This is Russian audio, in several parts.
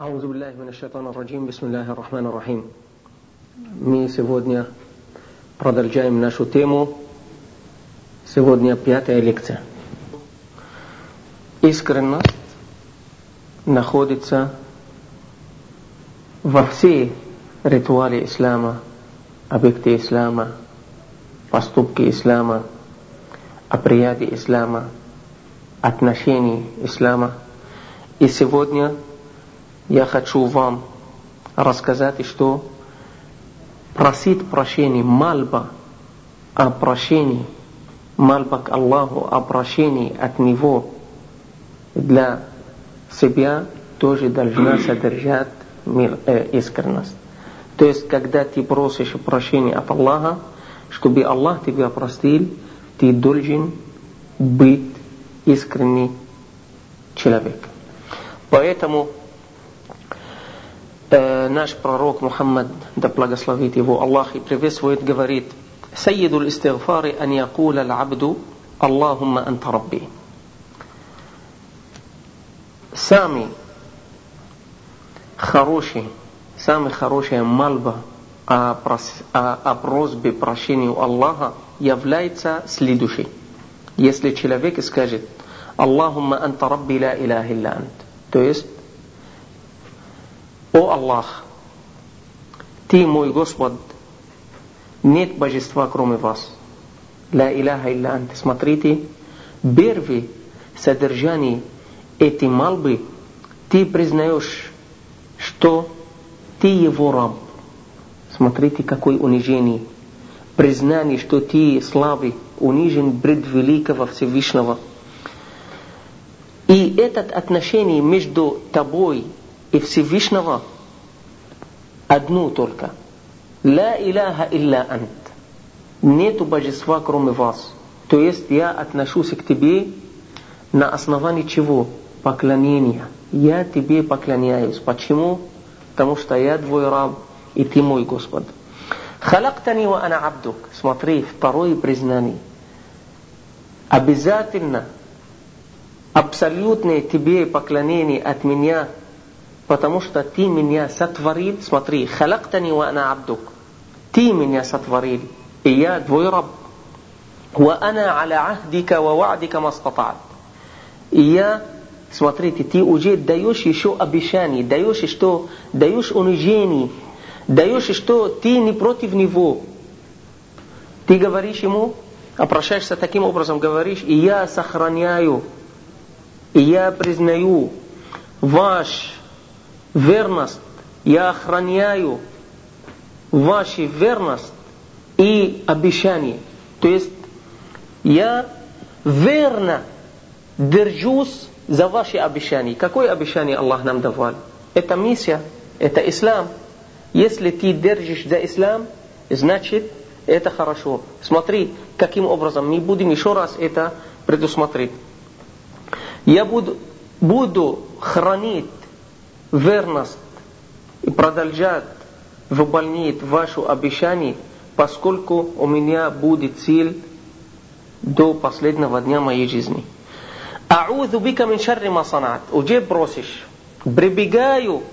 أعوذ بالله من الشيطان الرجيم بسم الله الرحمن الرحيم Mi сегодня продолжаем нашу тему. Сегодня пятая лекция. Искренность находится во все ритуале ислама, объекты ислама, поступки ислама, обряды ислама, отношений ислама. И сегодня я хочу вам рассказать, что просить прощения, мальба о прощении, мальба к Аллаху о прощении от Него для себя тоже должна содержать э, искренность. То есть, когда ты просишь прощения от Аллаха, чтобы Аллах тебя простил, ты должен быть искренний человек. Поэтому наш пророк Мухаммад, да благословит его Аллах и приветствует, говорит, «Сайиду истигфари ан якула л'абду Аллахумма анта рабби». Сами хорошие, самая хорошая мальба о, прос, о, о просьбе прощения у Аллаха является следующей. Если человек скажет «Аллахумма анта рабби ла илляхи илля ант», то есть О Аллах, Ты мой Господь, нет божества кроме вас. Ла иляха илля ант. Смотрите, первый содержание этой мольбы ты признаешь, что ты его раб. Смотрите, какое унижение. Признание, что ты слабый, унижен пред великого Всевышнего. И это отношение между тобой и Всевышнего одну только. Ла иляха илля ант. Нету божества, кроме вас. То есть я отношусь к тебе на основании чего? Поклонения. Я тебе поклоняюсь. Почему? Потому что я твой раб, и ты мой Господь. Халактани ва ана абдук. Смотри, второе признание. Обязательно абсолютное тебе поклонение от меня – Потому что ты меня сотворил, смотри, халактани ва ана абдук. Ты меня сотворил, и я твой раб. Ва ана аля ахдика ва ва'дика мастатат. И я, смотрите, ты уже даешь еще обещание, даешь что? Даешь унижение, даешь что? Ты не против него. Ты говоришь ему, обращаешься таким образом, говоришь, и я сохраняю, и я признаю ваш верность, я охраняю вашу верность и обещание. То есть я верно держусь за ваши обещания. Какое обещание Аллах нам давал? Это миссия, это ислам. Если ты держишь за ислам, значит это хорошо. Смотри, каким образом. Мы будем еще раз это предусмотреть. Я буду, буду хранить верность и продолжать выполнять вашу обещание, поскольку у меня будет цель до последнего дня моей жизни. Аузу бика мин шарри ма санат. Уже просишь. Прибегаю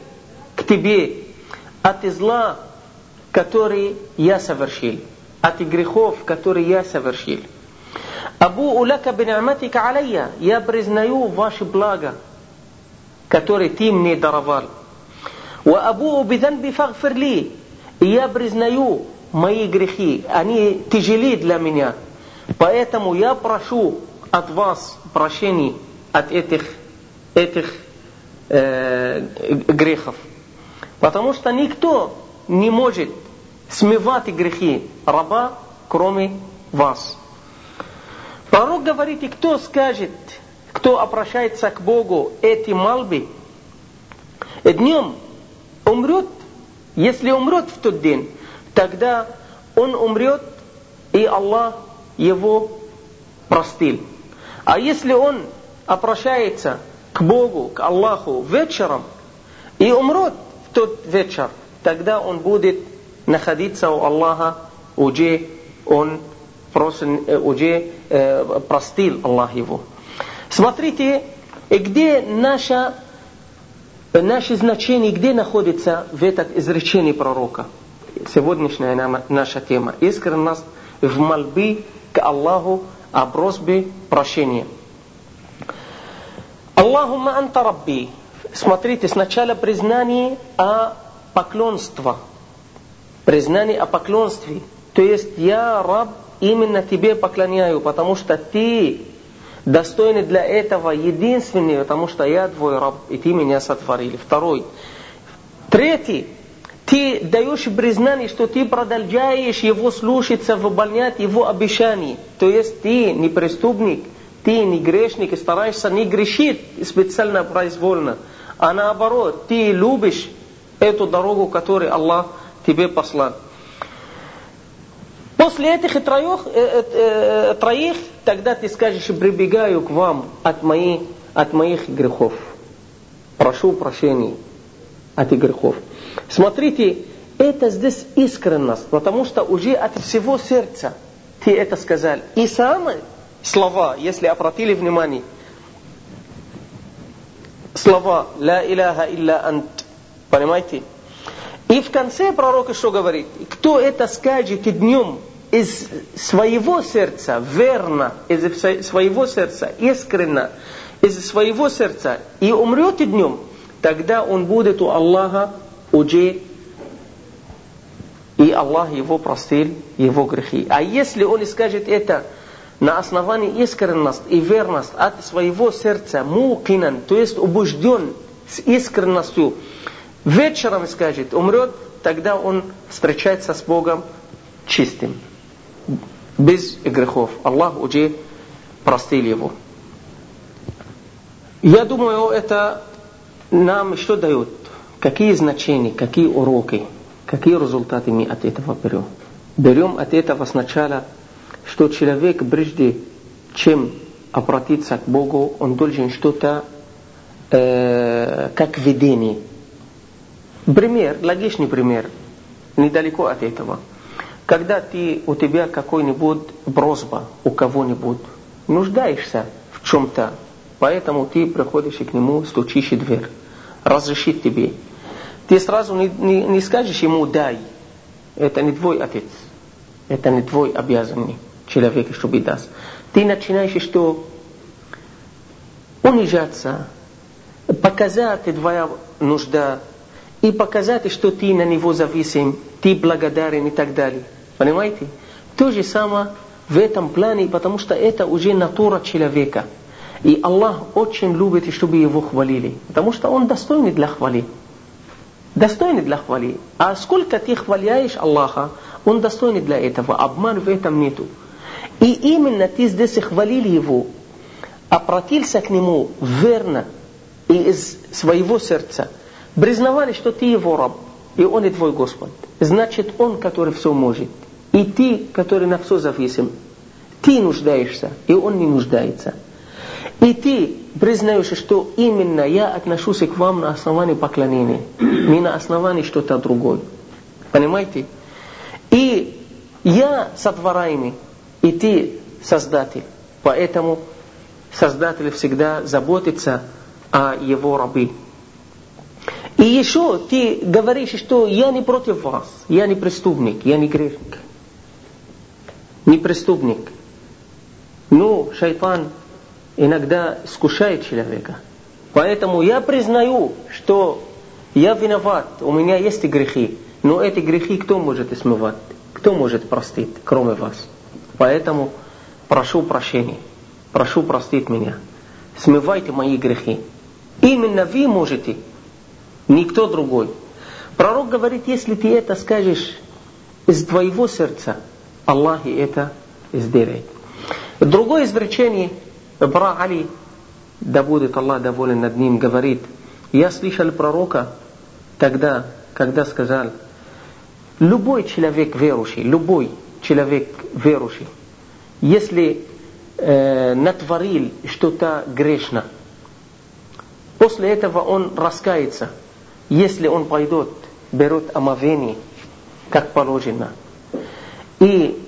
к тебе от зла, который я совершил, от грехов, которые я совершил. Абу улака бинаматика алейя. Я признаю ваше благо, который ты мне даровал. «Ва абу бидзанби фагфир ли» И я признаю мои грехи, они тяжели для меня. Поэтому я прошу от вас прощения от этих, этих э, грехов. Потому что никто не может смывать грехи раба, кроме вас. Пророк говорит, и кто скажет, кто обращается к Богу эти мольбы, днем умрет, если умрет в тот день, тогда он умрет, и Аллах его простил. А если он обращается к Богу, к Аллаху вечером, и умрет в тот вечер, тогда он будет находиться у Аллаха, уже он просил, уже э, простил Аллах его. Смотрите, где наша наше значение где находится в этом изречении пророка? Сегодняшняя наша тема. Искренность в мольбе к Аллаху о просьбе прощения. Аллахумма анта рабби. Смотрите, сначала признание о поклонстве. Признание о поклонстве. То есть я, раб, именно тебе поклоняю, потому что ты достойный для этого единственный, потому что я твой раб, и ты меня сотворил. Второй. Третий. Ты даешь признание, что ты продолжаешь его слушаться, выполнять его обещания. То есть ты не преступник, ты не грешник и стараешься не грешить специально произвольно, а наоборот, ты любишь эту дорогу, которую Аллах тебе послал. После этих троих, э, э, э, троих, тогда ты скажешь, прибегаю к вам от, моих, от моих грехов. Прошу прощения от грехов. Смотрите, это здесь искренность, потому что уже от всего сердца ты это сказал. И самые слова, если обратили внимание, слова «Ла иляха илля ант», понимаете? И в конце пророк еще говорит, кто это скажет днем, из своего сердца, верно, из своего сердца, искренно, из своего сердца и умрет днем, тогда он будет у Аллаха уже и Аллах его простил, его грехи. А если он скажет это на основании искренности и верности от своего сердца, мукинан, то есть убежден с искренностью, вечером скажет, умрет, тогда он встречается с Богом чистым без грехов. Аллах уже простил его. Я думаю, это нам что дает? Какие значения, какие уроки, какие результаты мы от этого берем? Берем от этого сначала, что человек прежде чем обратиться к Богу, он должен что-то э, как видение. Пример, логичный пример, недалеко от этого – когда ты, у тебя какой-нибудь просьба у кого-нибудь, нуждаешься в чем-то, поэтому ты приходишь к нему, стучишь в дверь, разрешит тебе. Ты сразу не, не, не скажешь ему «дай». Это не твой отец. Это не твой обязанный человек, чтобы даст. Ты начинаешь что? Унижаться, показать твоя нужда, и показать, что ты на него зависим, ты благодарен и так далее. Понимаете? То же самое в этом плане, потому что это уже натура человека. И Аллах очень любит, чтобы его хвалили, потому что он достойный для хвали. Достойный для хвали. А сколько ты хваляешь Аллаха, он достойный для этого. Обман в этом нету. И именно ты здесь хвалили его, обратился к нему верно и из своего сердца – признавали, что ты его раб, и он и твой Господь. Значит, он, который все может. И ты, который на все зависим. Ты нуждаешься, и он не нуждается. И ты признаешь, что именно я отношусь к вам на основании поклонения, не на основании что-то другое. Понимаете? И я сотворяемый, и ты создатель. Поэтому создатель всегда заботится о его рабе. И еще ты говоришь, что я не против вас, я не преступник, я не грешник. Не преступник. Ну, шайтан иногда скушает человека. Поэтому я признаю, что я виноват, у меня есть грехи. Но эти грехи кто может смывать? Кто может простить, кроме вас? Поэтому прошу прощения, прошу простить меня. Смывайте мои грехи. Именно вы можете никто другой. Пророк говорит, если ты это скажешь из твоего сердца, Аллах это сделает. Другое изречение, Бра Али, да будет Аллах доволен над ним, говорит, я слышал пророка тогда, когда сказал, любой человек верующий, любой человек верующий, если э, натворил что-то грешно, после этого он раскается – если он пойдет, берет омовение, как положено, и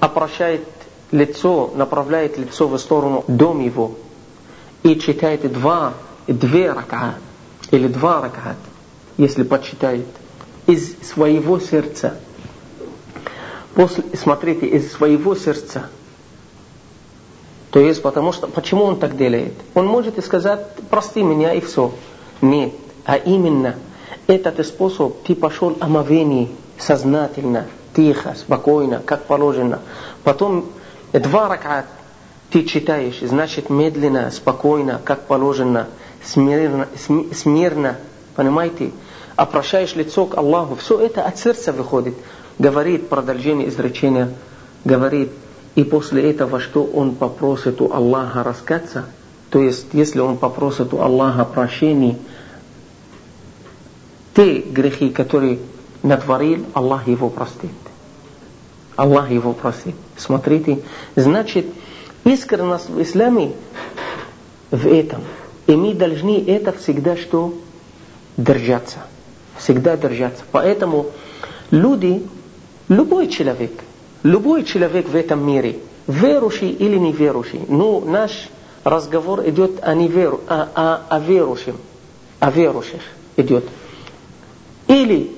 обращает лицо, направляет лицо в сторону дом его, и читает два, две рака, или два ракат, если почитает, из своего сердца. После, смотрите, из своего сердца. То есть, потому что, почему он так делает? Он может сказать, прости меня и все. Нет, а именно, этот способ ты пошел омовение сознательно, тихо, спокойно, как положено. Потом два ракат ты читаешь, значит медленно, спокойно, как положено, смирно, смирно понимаете? Обращаешь лицо к Аллаху. Все это от сердца выходит. Говорит продолжение изречения, говорит, и после этого, что он попросит у Аллаха раскаться, то есть, если он попросит у Аллаха прощения, те грехи, которые натворил, Аллах его простит. Аллах его простит. Смотрите, значит, искренность в исламе в этом. И мы должны это всегда что? Держаться. Всегда держаться. Поэтому люди, любой человек, любой человек в этом мире, верующий или неверующий, ну, наш разговор идет о, неверу, о, о, о верующем, о верующих идет. Или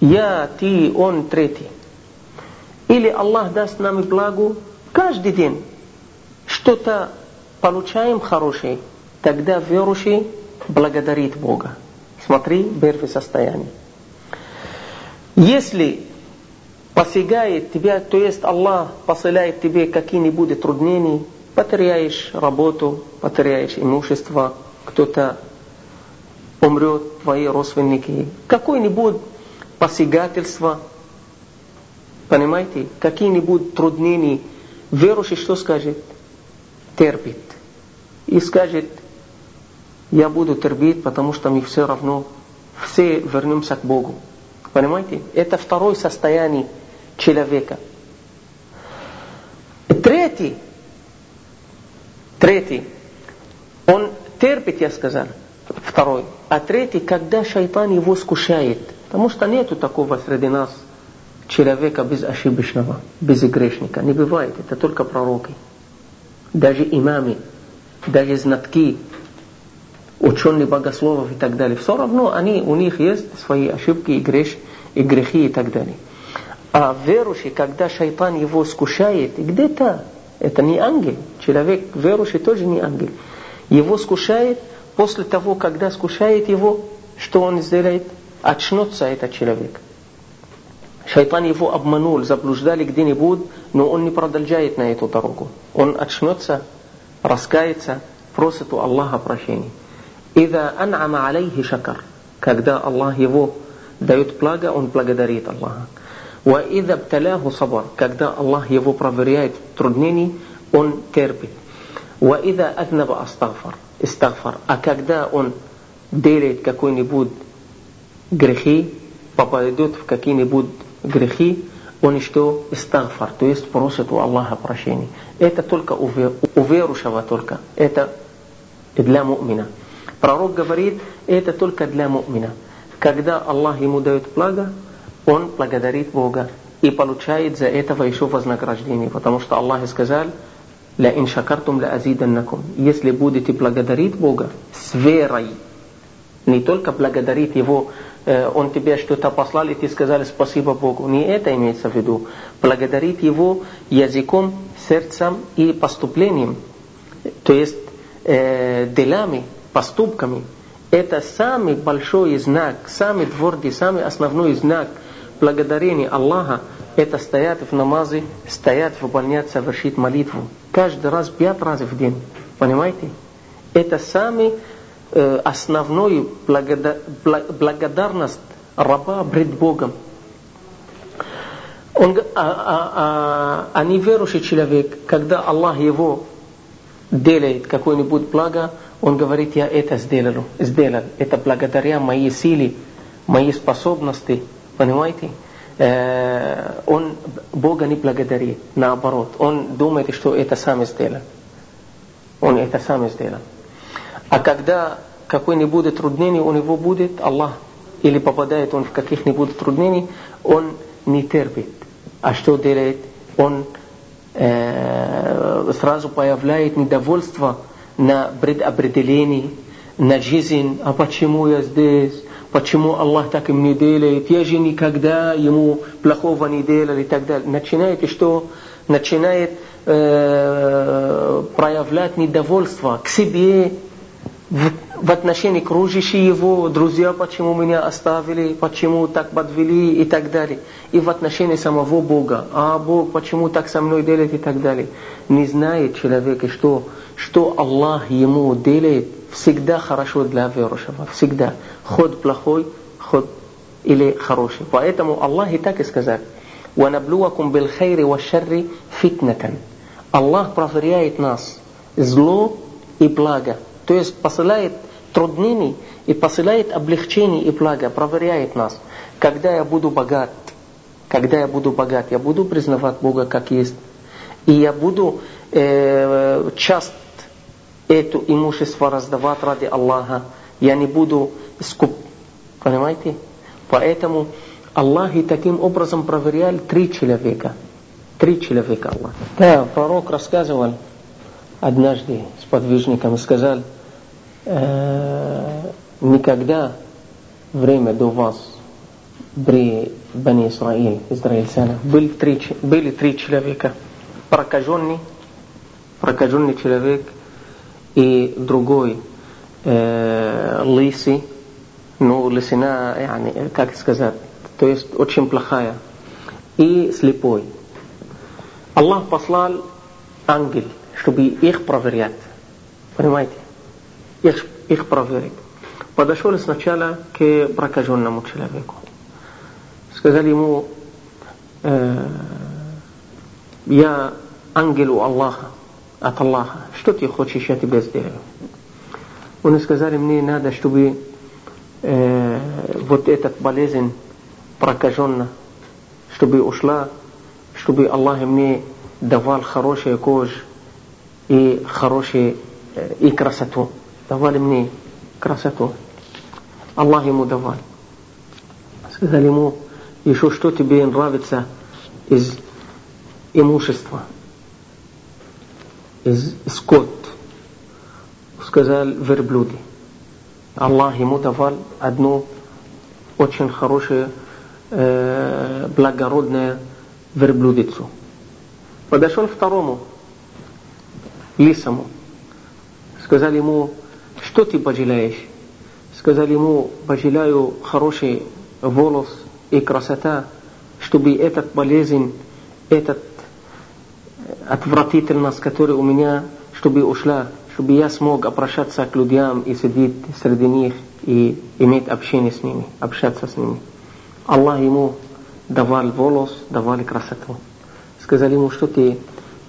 я, ты, он, третий. Или Аллах даст нам благо каждый день. Что-то получаем хорошее, тогда верующий благодарит Бога. Смотри, первое состояние. Если посягает тебя, то есть Аллах посылает тебе какие-нибудь труднения, потеряешь работу, потеряешь имущество, кто-то умрет, твои родственники, какой-нибудь посягательства, понимаете, какие-нибудь труднения, верующий что скажет? Терпит. И скажет, я буду терпеть, потому что мы все равно, все вернемся к Богу. Понимаете? Это второе состояние человека. Третий, третий, он терпит, я сказал, второй. А третий, когда шайтан его скушает – Потому что нету такого среди нас человека безошибочного, безгрешника. Не бывает, это только пророки. Даже имамы, даже знатки, ученые богословов и так далее. Все равно они, у них есть свои ошибки и, греш, и грехи и так далее. А верующий, когда шайтан его скушает, где-то, это не ангел. Человек верующий тоже не ангел. Его скушает, после того, когда скушает его, что он сделает? очнется этот человек. Шайтан его обманул, заблуждали где-нибудь, но он не продолжает на эту дорогу. Он очнется, раскается, просит у Аллаха прощения. «Ида ан'ама алейхи шакар» Когда Аллах его дает благо, он благодарит Аллаха. «Ва ида бталяху сабар» Когда Аллах его проверяет труднений, он терпит. «Ва ида аднаба астагфар» Истагфар. А когда он делает какой-нибудь грехи, попадет в какие-нибудь грехи, он что? Истагфар, то есть просит у Аллаха прощения. Это только у, верующего только. Это для мумина. Пророк говорит, это только для мумина. Когда Аллах ему дает благо, он благодарит Бога и получает за этого еще вознаграждение. Потому что Аллах сказал, ля ин шакартум ля азиданнакум. Если будете благодарить Бога с верой, не только благодарить Его Э, он тебе что-то послал, и ты сказали спасибо Богу. Не это имеется в виду. Благодарить Его языком, сердцем и поступлением. То есть э, делами, поступками. Это самый большой знак, самый твердый, самый основной знак благодарения Аллаха. Это стоять в намазе, стоять в больнице, совершить молитву. Каждый раз, пять раз в день. Понимаете? Это самый Э, основную благодарность раба пред Богом. Он, а, а, а, а неверующий человек, когда Аллах его делает какое-нибудь благо, он говорит, я это сделал, сделал. Это благодаря моей силе, моей способности, понимаете? Э, он Бога не благодарит, наоборот. Он думает, что это сам сделал. Он это сам сделал. А когда какое-нибудь труднение у него будет, Аллах, или попадает он в каких-нибудь труднений, он не терпит. А что делает? Он э, сразу появляет недовольство на предопределении, на жизнь, а почему я здесь, почему Аллах так им не делает, я же никогда ему плохого не делал и так далее. Начинаете что? Начинает э, проявлять недовольство к себе, в, в отношении окружающих его, друзья, почему меня оставили, почему так подвели и так далее. И в отношении самого Бога, а Бог почему так со мной делает и так далее. Не знает человек, что, что Аллах ему делает всегда хорошо для верующего, всегда. Ход плохой, ход или хороший. Поэтому Аллах и так и сказал, وَنَبْلُوَكُمْ بِالْخَيْرِ وَالشَّرِّ فِتْنَةً Аллах проверяет нас зло и благо – то есть посылает труднений и посылает облегчений и блага, проверяет нас. Когда я буду богат, когда я буду богат, я буду признавать Бога как есть. И я буду э, часть эту имущество раздавать ради Аллаха. Я не буду скуп. Понимаете? Поэтому Аллах и таким образом проверял три человека. Три человека Аллах. Да, пророк рассказывал однажды с подвижником и сказал, Э, никогда время до вас при Бани Исраиль, израильтянах, были три, были три человека. Прокаженный, прокаженный человек и другой э, лысый, ну, лысина, как сказать, то есть очень плохая, и слепой. Аллах послал ангел, чтобы их проверять. Понимаете? их, их проверить. Подошел сначала к прокаженному человеку. Сказали ему, э, я ангел у Аллаха, от Аллаха, что ты хочешь, я тебе сделаю. Он сказали, мне надо, чтобы э, вот этот болезнь прокаженная, чтобы ушла, чтобы Аллах мне давал хорошую кожу и хорошую э, и красоту давали мне красоту. Аллах ему давал. Сказали ему, еще что тебе нравится из имущества, из скот. Сказал верблюды. Аллах ему давал одну очень хорошую, э, благородную верблюдицу. Подошел второму, лисому. Сказали ему, что ты пожалеешь? Сказали ему, пожалею хороший волос и красота, чтобы этот болезнь, этот отвратительность, которая у меня, чтобы ушла, чтобы я смог обращаться к людям и сидеть среди них и иметь общение с ними, общаться с ними. Аллах ему давал волос, давал красоту. Сказали ему, что ты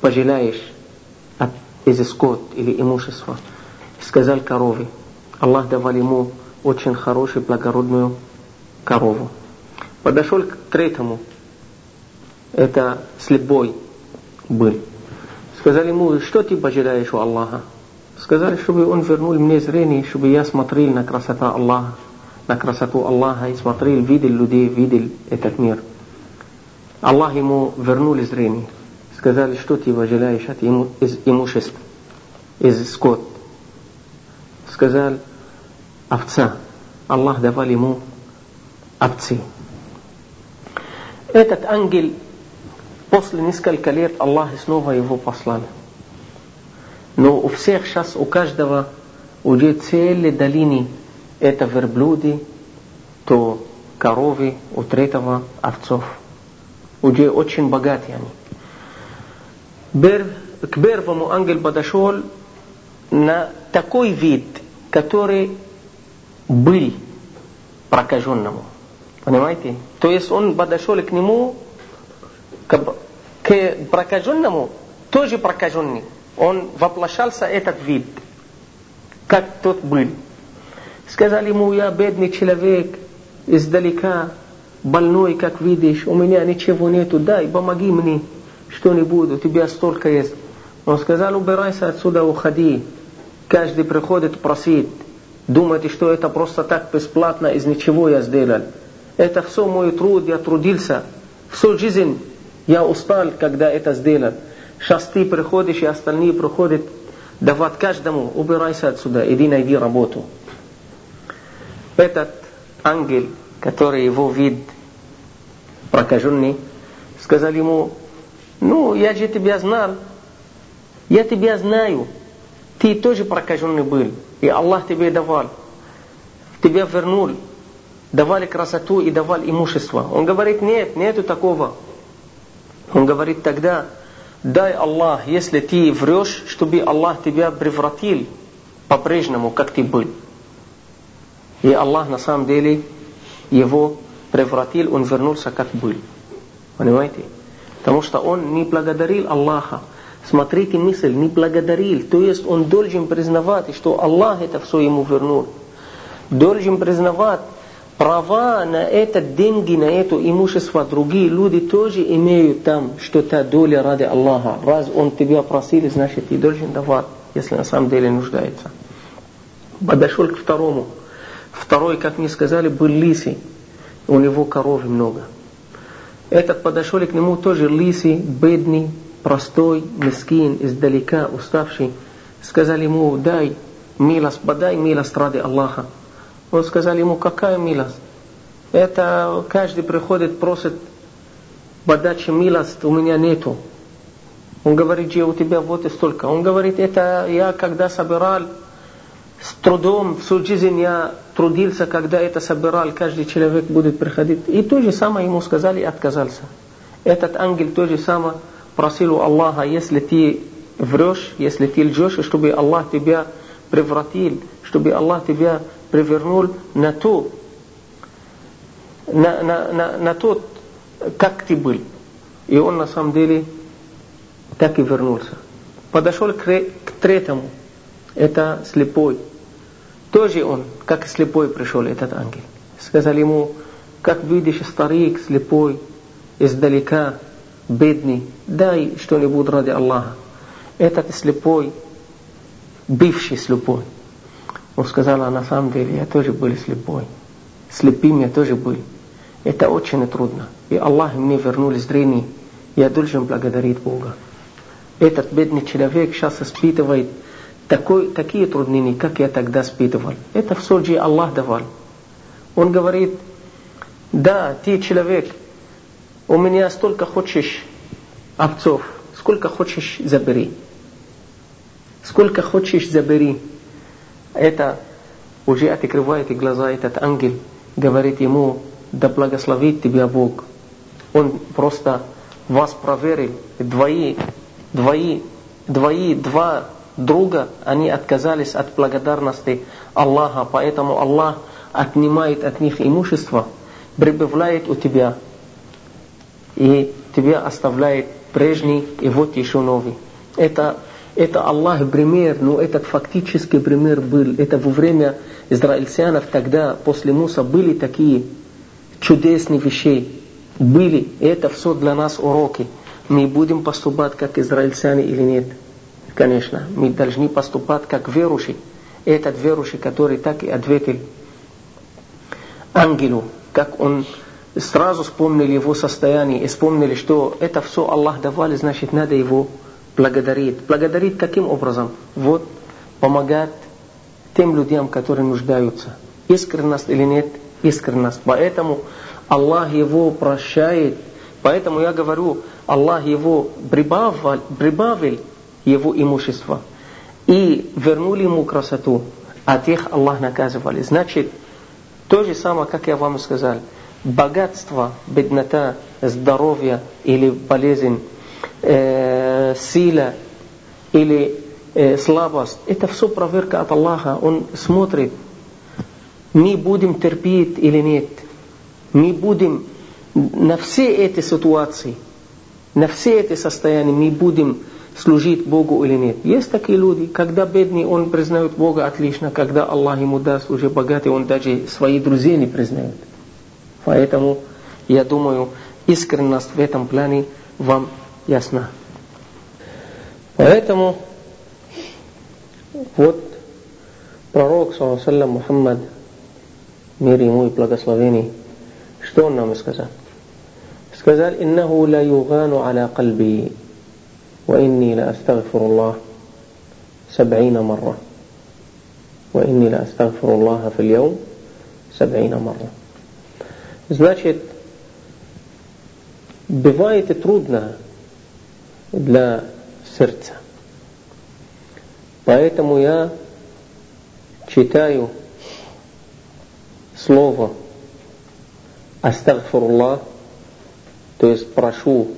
пожалеешь от из скот или имущества сказал корове. Аллах давал ему очень хорошую, благородную корову. Подошел к третьему. Это слепой был. Сказали ему, что ты пожелаешь у Аллаха? Сказали, чтобы он вернул мне зрение, чтобы я смотрел на красоту Аллаха, на красоту Аллаха и смотрел, видел людей, видел этот мир. Аллах ему вернул зрение. Сказали, что ты пожелаешь от ему, из имущества, из скот сказал овца. Аллах давал ему овцы. Этот ангел после нескольких лет Аллах снова его послал. Но у всех сейчас, у каждого уже целые долины это верблюды, то коровы, у третьего овцов. Уже очень богатые они. К первому ангел подошел на такой вид – который был прокаженному. Понимаете? То есть он подошел к нему, к, к прокаженному, тоже прокаженный. Он воплощался этот вид, как тот был. Сказали ему, я бедный человек, издалека, больной, как видишь, у меня ничего нету, дай, помоги мне что-нибудь, у тебя столько есть. Он сказал, убирайся отсюда, уходи. Каждый приходит просит. Думаете, что это просто так бесплатно, из ничего я сделал. Это все мой труд, я трудился. Всю жизнь я устал, когда это сделал. Сейчас ты приходишь, и остальные приходят давать каждому, убирайся отсюда, иди найди работу. этот ангел, который его вид прокаженный, сказал ему, ну, я же тебя знал, я тебя знаю, ты тоже прокаженный был, и Аллах тебе давал, тебя вернул, давали красоту и давал имущество. Он говорит, нет, нету такого. Он говорит тогда, дай Аллах, если ты врешь, чтобы Аллах тебя превратил по-прежнему, как ты был. И Аллах на самом деле его превратил, он вернулся как был. Понимаете? Потому что он не благодарил Аллаха. Смотрите мысль, не благодарил. То есть он должен признавать, что Аллах это все ему вернул. Должен признавать, права на этот деньги, на это имущество другие люди тоже имеют там что-то доля ради Аллаха. Раз он тебя просил, значит ты должен давать, если на самом деле нуждается. Подошел к второму. Второй, как мне сказали, был лисий. У него коровы много. Этот подошел к нему тоже лисий, бедный, простой, мискин, издалека, уставший. Сказали ему, дай милость, подай милость ради Аллаха. Он сказал ему, какая милость? Это каждый приходит, просит подачи милость, у меня нету. Он говорит, же у тебя вот и столько. Он говорит, это я когда собирал с трудом, всю жизнь я трудился, когда это собирал, каждый человек будет приходить. И то же самое ему сказали и отказался. Этот ангел то же самое просил у Аллаха, если ты врешь, если ты лжешь, чтобы Аллах тебя превратил, чтобы Аллах тебя привернул на то, на, на, на, на тот, как ты был. И он на самом деле так и вернулся. Подошел к, к третьему. Это слепой. Тоже он, как слепой пришел этот ангел. Сказали ему, как видишь, старик, слепой, издалека, бедный, дай что-нибудь ради Аллаха. Этот слепой, бывший слепой. Он сказал, а на самом деле я тоже был слепой. Слепым я тоже был. Это очень трудно. И Аллах мне вернул зрение. Я должен благодарить Бога. Этот бедный человек сейчас испытывает такой, такие трудности, как я тогда испытывал. Это все же Аллах давал. Он говорит, да, ты человек, у меня столько хочешь овцов, сколько хочешь забери. Сколько хочешь забери это уже открывает глаза этот ангел, говорит ему, да благословит тебя Бог. Он просто вас проверил, двои, двои, двои, два друга, они отказались от благодарности Аллаха, поэтому Аллах отнимает от них имущество, прибавляет у тебя, и тебя оставляет прежний, и вот еще новый. Это это Аллах пример, но этот фактический пример был. Это во время израильтянов тогда, после Муса, были такие чудесные вещи. Были. И это все для нас уроки. Мы будем поступать как израильтяне или нет? Конечно. Мы должны поступать как верующий. Этот верующий, который так и ответил ангелу, как он сразу вспомнили его состояние и вспомнили, что это все Аллах давали, значит надо его благодарит. Благодарит каким образом? Вот, помогать тем людям, которые нуждаются. Искренность или нет? Искренность. Поэтому Аллах его прощает. Поэтому я говорю, Аллах его прибавил, прибавил его имущество. И вернули ему красоту. А тех Аллах наказывали. Значит, то же самое, как я вам сказал. Богатство, беднота, здоровье или болезнь – э, сила или э, слабость, это все проверка от Аллаха. Он смотрит, мы будем терпеть или нет. Мы будем на все эти ситуации, на все эти состояния мы будем служить Богу или нет. Есть такие люди, когда бедный, он признает Бога отлично, когда Аллах ему даст уже богатый, он даже свои друзей не признает. Поэтому я думаю, искренность в этом плане вам ясно. Поэтому вот пророк, саллиллах Мухаммад, мир ему и благословений, что он нам сказал? Сказал, «Иннаху ла югану аля калби, ва инни ла астагфиру Аллах сабаина марра, ва инни ла астагфиру Аллаха фил яум сабаина марра». Значит, бывает и трудно для сердца. Поэтому я читаю слово Астагфируллах, то есть прошу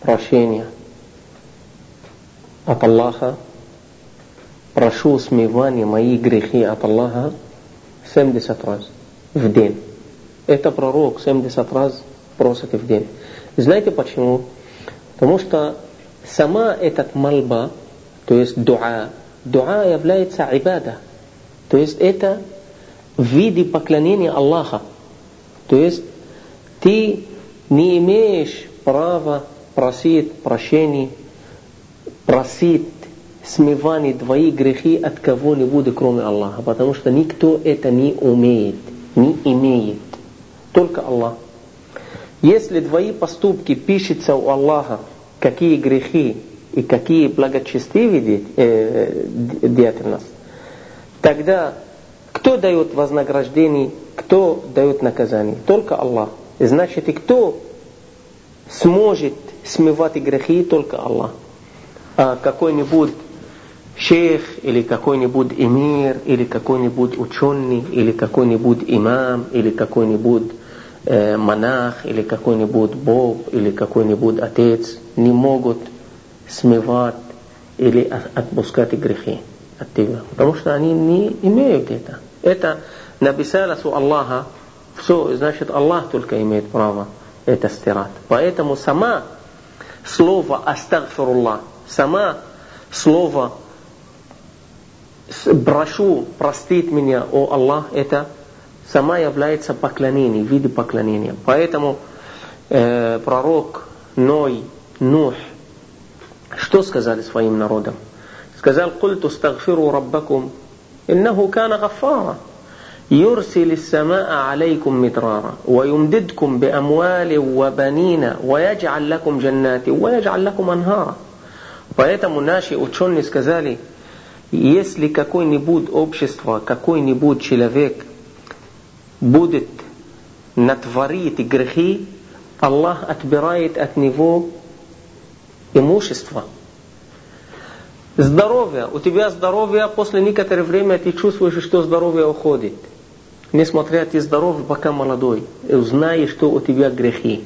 прощения от Аллаха, прошу смивания мои грехи от Аллаха 70 раз в день. Это пророк 70 раз просит в день. Знаете почему? Потому что сама этот мольба, то есть дуа, дуа является ибада. То есть это в виде поклонения Аллаха. То есть ты не имеешь права просить прощения, просить смывание твои грехи от кого-нибудь, кроме Аллаха, потому что никто это не умеет, не имеет, только Аллах. Если твои поступки пишутся у Аллаха, какие грехи и какие благочестивые э, деятельность, тогда кто дает вознаграждение, кто дает наказание? Только Аллах. Значит, и кто сможет смывать грехи? Только Аллах. А какой-нибудь шейх или какой-нибудь эмир или какой-нибудь ученый или какой-нибудь имам или какой-нибудь э, монах или какой-нибудь бог или какой-нибудь отец не могут смывать или отпускать грехи от тебя, потому что они не имеют это. Это написалось у Аллаха, все, значит Аллах только имеет право это стирать. Поэтому сама слово астагфируллах, сама слово прошу простить меня, о Аллах, это сама является поклонением, в виде поклонения. Поэтому э, пророк Ной, Нух, что сказали своим народам? Сказал, قلت استغفروا ربكم إنه كان غفارا يرسل السماء عليكم مدرارا ويمددكم بأموال وبنين ويجعل لكم جنات ويجعل لكم أنهارا Поэтому наши ученые сказали, если какое-нибудь общество, какой-нибудь человек будет натворить грехи, Аллах отбирает от него имущество – Здоровье. У тебя здоровье, а после некоторого времени ты чувствуешь, что здоровье уходит. Несмотря ты здоров, пока молодой. И узнаешь, что у тебя грехи.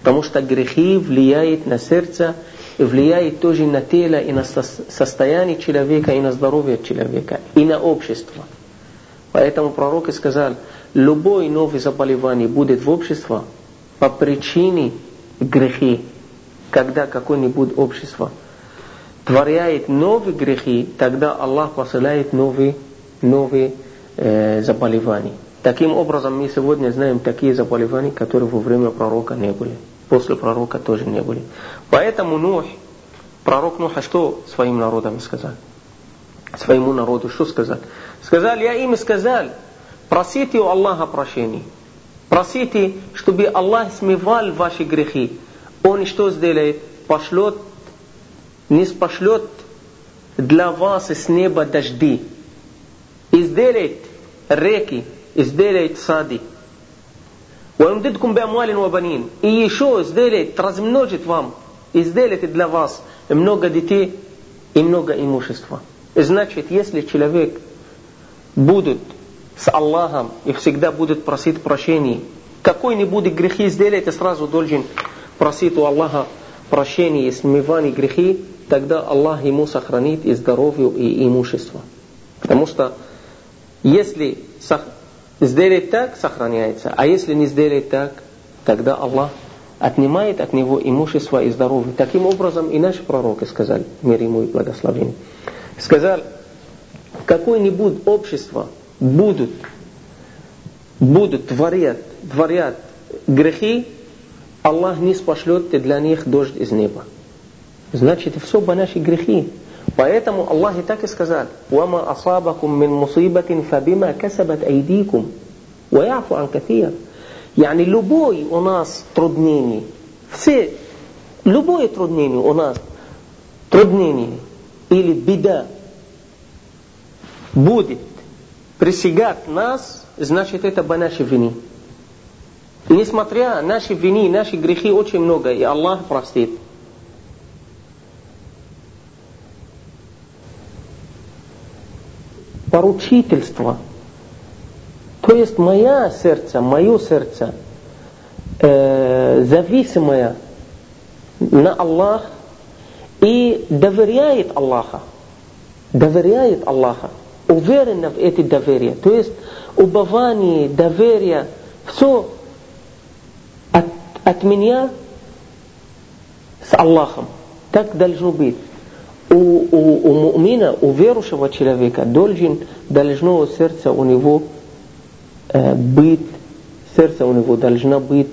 Потому что грехи влияют на сердце, и влияет тоже на тело, и на состояние человека, и на здоровье человека, и на общество. Поэтому пророк сказал, любой новый заболевание будет в обществе по причине грехи, когда какое-нибудь общество – творяет новые грехи, тогда Аллах посылает новые, новые э, заболевания. Таким образом, мы сегодня знаем такие заболевания, которые во время пророка не были. После пророка тоже не были. Поэтому Нух, пророк Нуха что своим народам сказал? Своему народу что сказал? Сказал, я им сказал, просите у Аллаха прощения. Просите, чтобы Аллах смывал ваши грехи. Он что сделает? Пошлет не спошлет для вас с неба дожди, и сделает реки, и сделает сады. ويمددكم بأموال وبنين и еще сделает, размножит вам и сделает для вас много детей и много имущества. Значит, если человек будет с Аллахом и всегда будет просить прощения, какой-нибудь грехи сделает, и сразу должен просить у Аллаха прощения и смывания грехи, тогда Аллах ему сохранит и здоровье, и имущество. Потому что если сделает так, сохраняется, а если не сделает так, тогда Аллах отнимает от него имущество и здоровье. Таким образом и наши пророки сказали, мир ему и благословение. Сказал, какое-нибудь общество будут, будут творят, творят грехи, Аллах не спошлет для них дождь из неба. Значит, все по наши грехи. Поэтому Аллах и так и сказал, وَمَا أَصَابَكُم مِّن مُصِيبَةٍ فَبِمَا كَسَبَتْ أَيْدِيكُمْ وَيَعْفُ عَنْ كَثِيرٍ يعني любой у нас труднение, все, любое труднение у нас, труднение или беда будет присягать нас, значит это по нашей вине. И несмотря на наши вины, наши грехи очень много, и Аллах простит. Поручительство. То есть мое сердце, мое сердце, э, зависимое на Аллах и доверяет Аллаха. Доверяет Аллаха. Уверенно в эти доверия. То есть убывание, доверие, все от, от меня с Аллахом. Так должно быть. У, у, у мумина, у верующего человека должен, должно сердце у него э, быть, сердце у него должно быть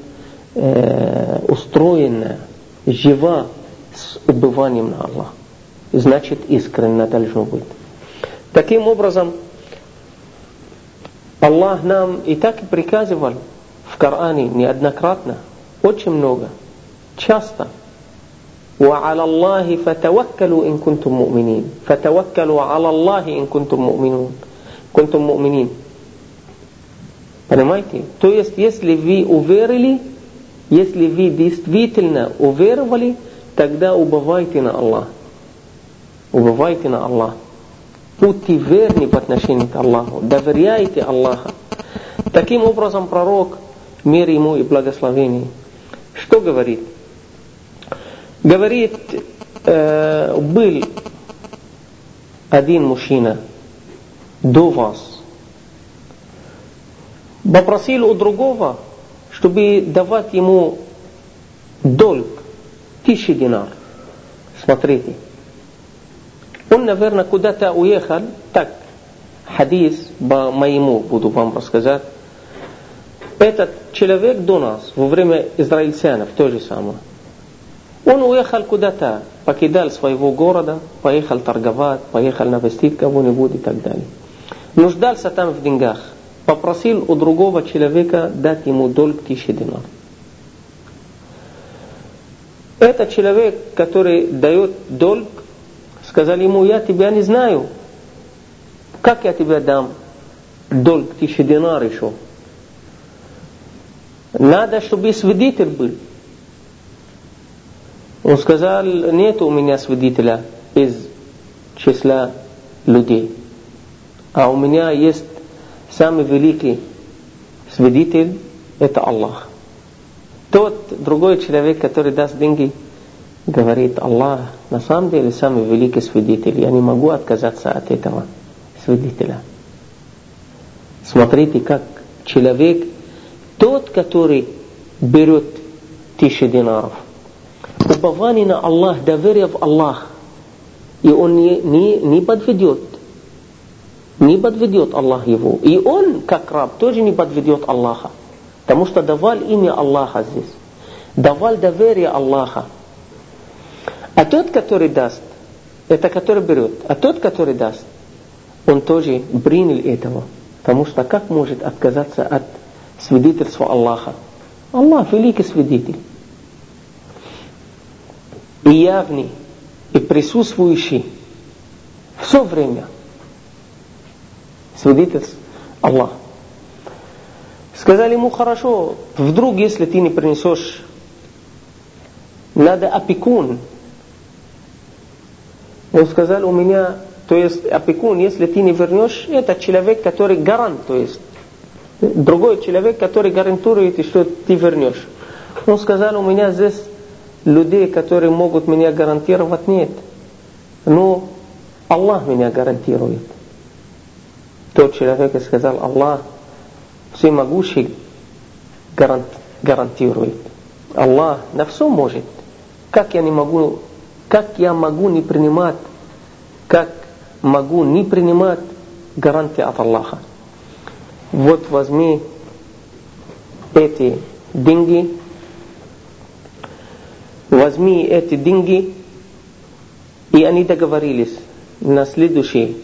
э, устроено, жива с убыванием на Аллах. Значит, искренне должно быть. Таким образом, Аллах нам и так и приказывал в Коране неоднократно, очень много, часто. وعلى الله فتوكلوا إن كنتم مؤمنين فتوكلوا على الله إن كنتم مؤمنون كنتم مؤمنين Понимаете? То есть, если вы уверили, если вы действительно уверовали, тогда убывайте на Аллах. Убывайте на Аллах. Будьте верны в отношении к Аллаху. Доверяйте Аллаху. Таким образом, пророк, мир ему и благословение, что говорит? Говорит, э, был один мужчина до вас, попросил у другого, чтобы давать ему долг, тысячи динар. Смотрите. Он, наверное, куда-то уехал, так, хадис по моему буду вам рассказать. Этот человек до нас, во время израильтянов, то же самое. Он уехал куда-то, покидал своего города, поехал торговать, поехал навестить кого-нибудь и так далее. Нуждался там в деньгах попросил у другого человека дать ему долг тысячи динар. Этот человек, который дает долг, сказал ему, я тебя не знаю. Как я тебе дам долг тысячи динар еще? Надо, чтобы свидетель был. Он сказал, нет у меня свидетеля из числа людей. А у меня есть самый великий свидетель – это Аллах. Тот другой человек, который даст деньги, говорит, Аллах на самом деле самый великий свидетель. Я не могу отказаться от этого свидетеля. Смотрите, как человек, тот, который берет тысячи динаров, упование на Аллах, доверие в Аллах, и он не, не, не подведет не подведет Аллах его. И он, как раб, тоже не подведет Аллаха. Потому что давал имя Аллаха здесь. Давал доверие Аллаха. А тот, который даст, это который берет. А тот, который даст, он тоже принял этого. Потому что как может отказаться от свидетельства Аллаха? Аллах великий свидетель. И явный, и присутствующий все время – свидетельств Аллах. Сказали ему, хорошо, вдруг, если ты не принесешь, надо опекун. Он сказал, у меня, то есть опекун, если ты не вернешь, это человек, который гарант, то есть другой человек, который гарантирует, что ты вернешь. Он сказал, у меня здесь людей, которые могут меня гарантировать, нет. Но Аллах меня гарантирует. Тот человек сказал, Аллах всемогущий гарант, гарантирует. Аллах на все может. Как я не могу, как я могу не принимать, как могу не принимать гарантии от Аллаха. Вот возьми эти деньги, возьми эти деньги, и они договорились на следующий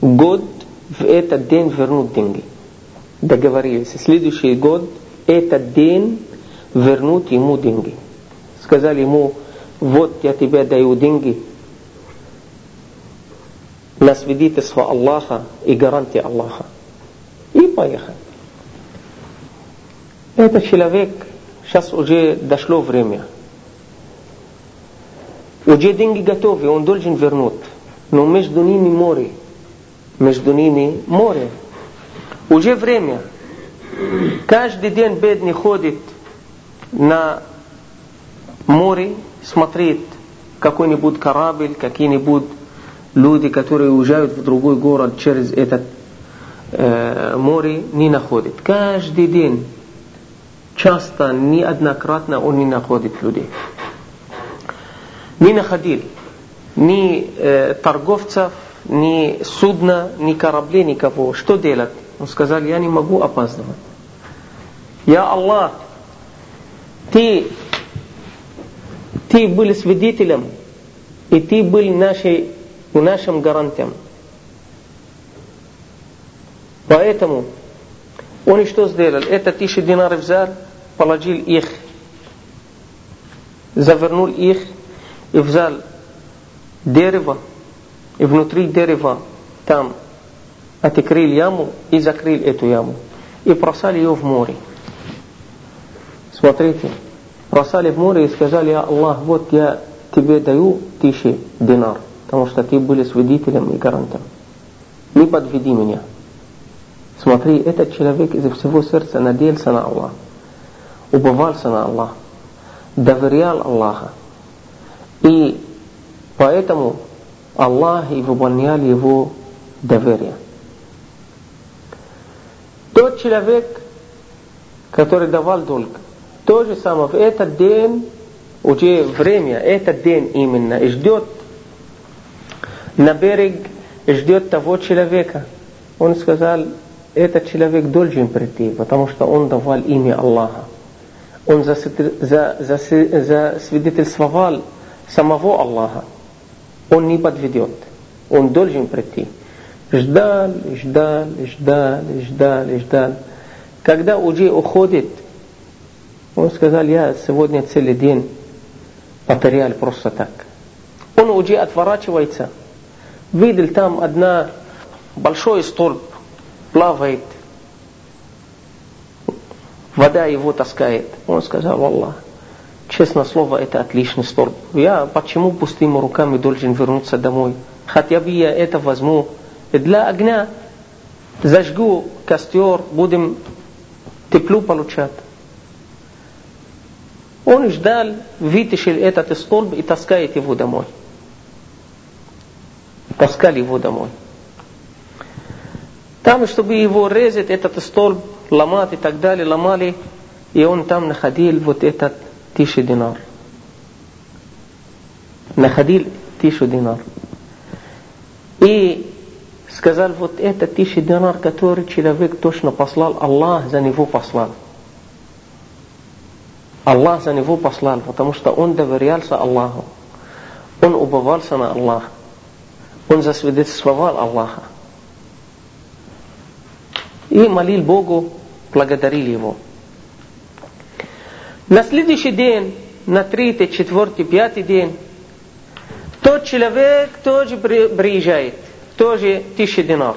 год в этот день вернут деньги. Договорились. Следующий год этот день вернут ему деньги. Сказали ему, вот я тебе даю деньги, на свидетельство Аллаха и гарантии Аллаха. И поехали. Этот человек, сейчас уже дошло время. Уже деньги готовы, он должен вернуть. Но между ними море. Между ними море. Уже время. Каждый день бедный ходит на море, смотрит какой-нибудь корабль, какие-нибудь люди, которые уезжают в другой город через этот э, море, не находит. Каждый день, часто, неоднократно он не находит людей. Не находил ни э, торговцев, ни судна, ни кораблей, никого. Что делать? Он сказал, я не могу опаздывать. Я Аллах, ты, ты был свидетелем, и ты был нашей, нашим гарантом. Поэтому он что сделал? Это тысячи динаров взял, положил их, завернул их и взял дерево, и внутри дерева там отекрыл яму и закрыл эту яму. И бросали ее в море. Смотрите, бросали в море и сказали, я Аллах, вот я тебе даю тысячи динар, потому что ты были свидетелем и гарантом. Не подведи меня. Смотри, этот человек из всего сердца надеялся на Аллах, убывался на Аллах, доверял Аллаха. И поэтому Аллах и выполнял его доверие. Тот человек, который давал долг, то же самое в этот день, уже время, этот день именно, ждет на берег, ждет того человека. Он сказал, этот человек должен прийти, потому что он давал имя Аллаха. Он засвидетельствовал самого Аллаха. Он не подведет. Он должен прийти. Ждал, ждал, ждал, ждал, ждал. Когда уже уходит, он сказал, я сегодня целый день потерял просто так. Он уже отворачивается. Видел там одна большой столб плавает, вода его таскает. Он сказал, Аллах, честно слово, это отличный столб. Я почему пустыми руками должен вернуться домой? Хотя бы я это возьму для огня, зажгу костер, будем тепло получать. Он ждал, вытащил этот столб и таскает его домой. Таскали его домой. Там, чтобы его резать, этот столб, ломать и так далее, ломали, и он там находил вот этот тысячу динар. Находил тысячу динар. И сказал, вот это тысяча динар, который человек точно послал, Аллах за него послал. Аллах за него послал, потому что он доверялся Аллаху. Он убывался на Аллах. Он засвидетельствовал Аллаха и молил Богу, благодарил Его. На следующий день, на третий, четвертый, пятый день, тот человек тоже приезжает, тоже тысяча динар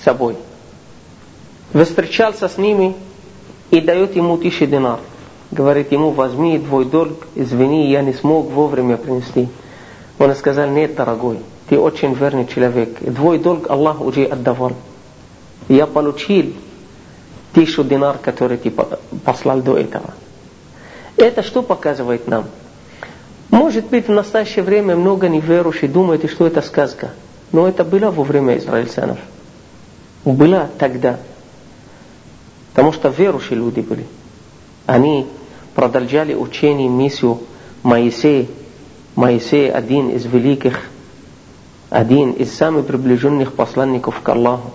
с собой. Встречался с ними и дает ему тысяча динар. Говорит ему, возьми твой долг, извини, я не смог вовремя принести. Он сказал, нет, дорогой, ты очень верный человек. Твой долг Аллах уже отдавал я получил тысячу динар, который ты послал до этого. Это что показывает нам? Может быть, в настоящее время много неверующих думают, что это сказка. Но это было во время израильтянов. Было тогда. Потому что верующие люди были. Они продолжали учение, миссию Моисея. Моисей один из великих, один из самых приближенных посланников к Аллаху.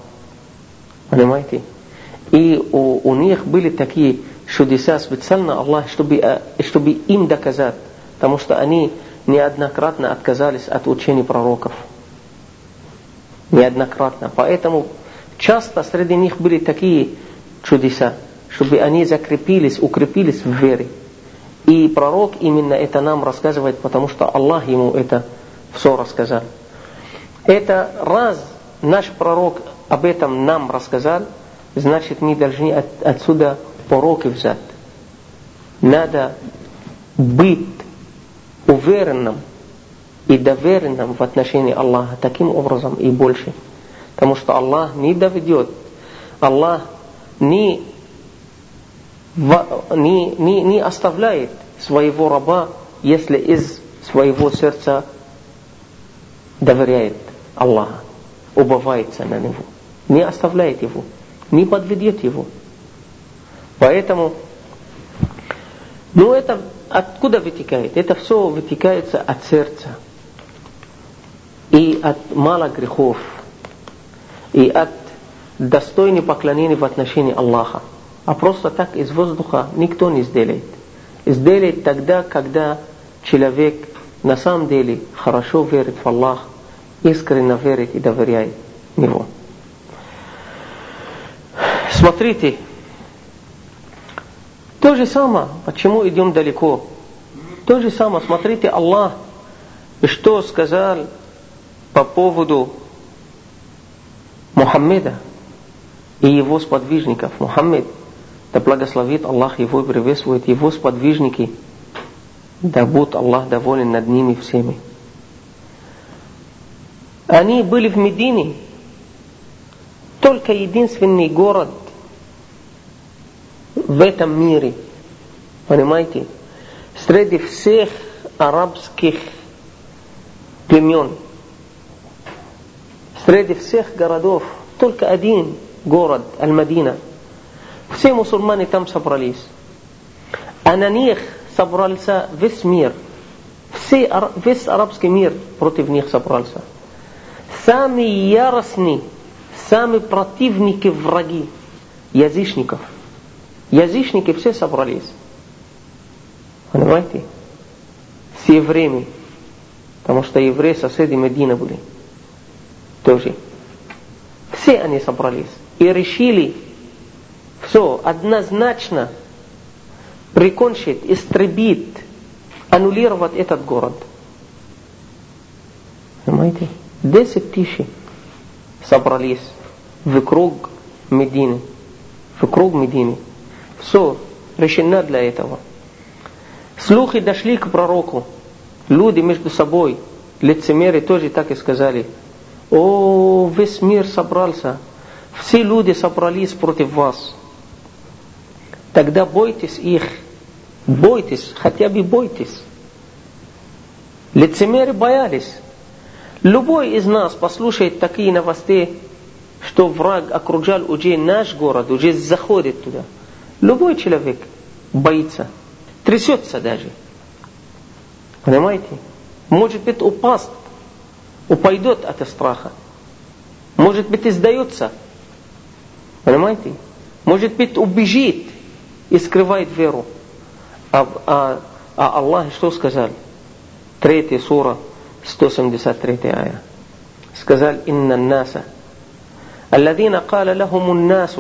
Понимаете? И у, у них были такие чудеса специально Аллах, чтобы, чтобы им доказать. Потому что они неоднократно отказались от учения пророков. Неоднократно. Поэтому часто среди них были такие чудеса, чтобы они закрепились, укрепились в вере. И пророк именно это нам рассказывает, потому что Аллах ему это все рассказал. Это раз наш пророк об этом нам рассказал, значит мы должны от, отсюда уроки взять. Надо быть уверенным и доверенным в отношении Аллаха таким образом и больше. Потому что Аллах не доведет, Аллах не, не, не, не оставляет своего раба, если из своего сердца доверяет Аллаха, убывается на него, не оставляет его, не подведет его. Поэтому, ну это откуда вытекает? Это все вытекается от сердца и от мало грехов, и от достойного поклонения в отношении Аллаха. А просто так из воздуха никто не сделает. Сделает тогда, когда человек на самом деле хорошо верит в Аллах, искренне верит и доверяет Него. Смотрите, то же самое, почему идем далеко. То же самое, смотрите, Аллах, что сказал по поводу Мухаммеда и его сподвижников. Мухаммед, да благословит Аллах его и приветствует его сподвижники, да будет Аллах доволен над ними всеми. Они были в Медине, только единственный город – в этом мире, понимаете, среди всех арабских племен, среди всех городов, только один город, Аль-Мадина. Все мусульмане там собрались. А на них собрался весь мир. Все, весь арабский мир против них собрался. Сами яростные, сами противники враги, язычников – Язычники все собрались. Понимаете? С евреями. Потому что евреи соседи Медина были. Тоже. Все они собрались. И решили все однозначно прикончить, истребить, аннулировать этот город. Понимаете? Десять тысяч собрались вокруг Медины. Вокруг Медины. Все решено для этого. Слухи дошли к пророку. Люди между собой, лицемеры тоже так и сказали. О, весь мир собрался. Все люди собрались против вас. Тогда бойтесь их. Бойтесь, хотя бы бойтесь. Лицемеры боялись. Любой из нас послушает такие новости, что враг окружал уже наш город, уже заходит туда – Любой человек боится, трясется даже. Понимаете? Может быть упаст, упадет от страха. Может быть издается. Понимаете? Может быть убежит и скрывает веру. А, а, а Аллах что сказал? Третья сура, 173 ая. Сказал, инна наса. الذين قال لهم الناس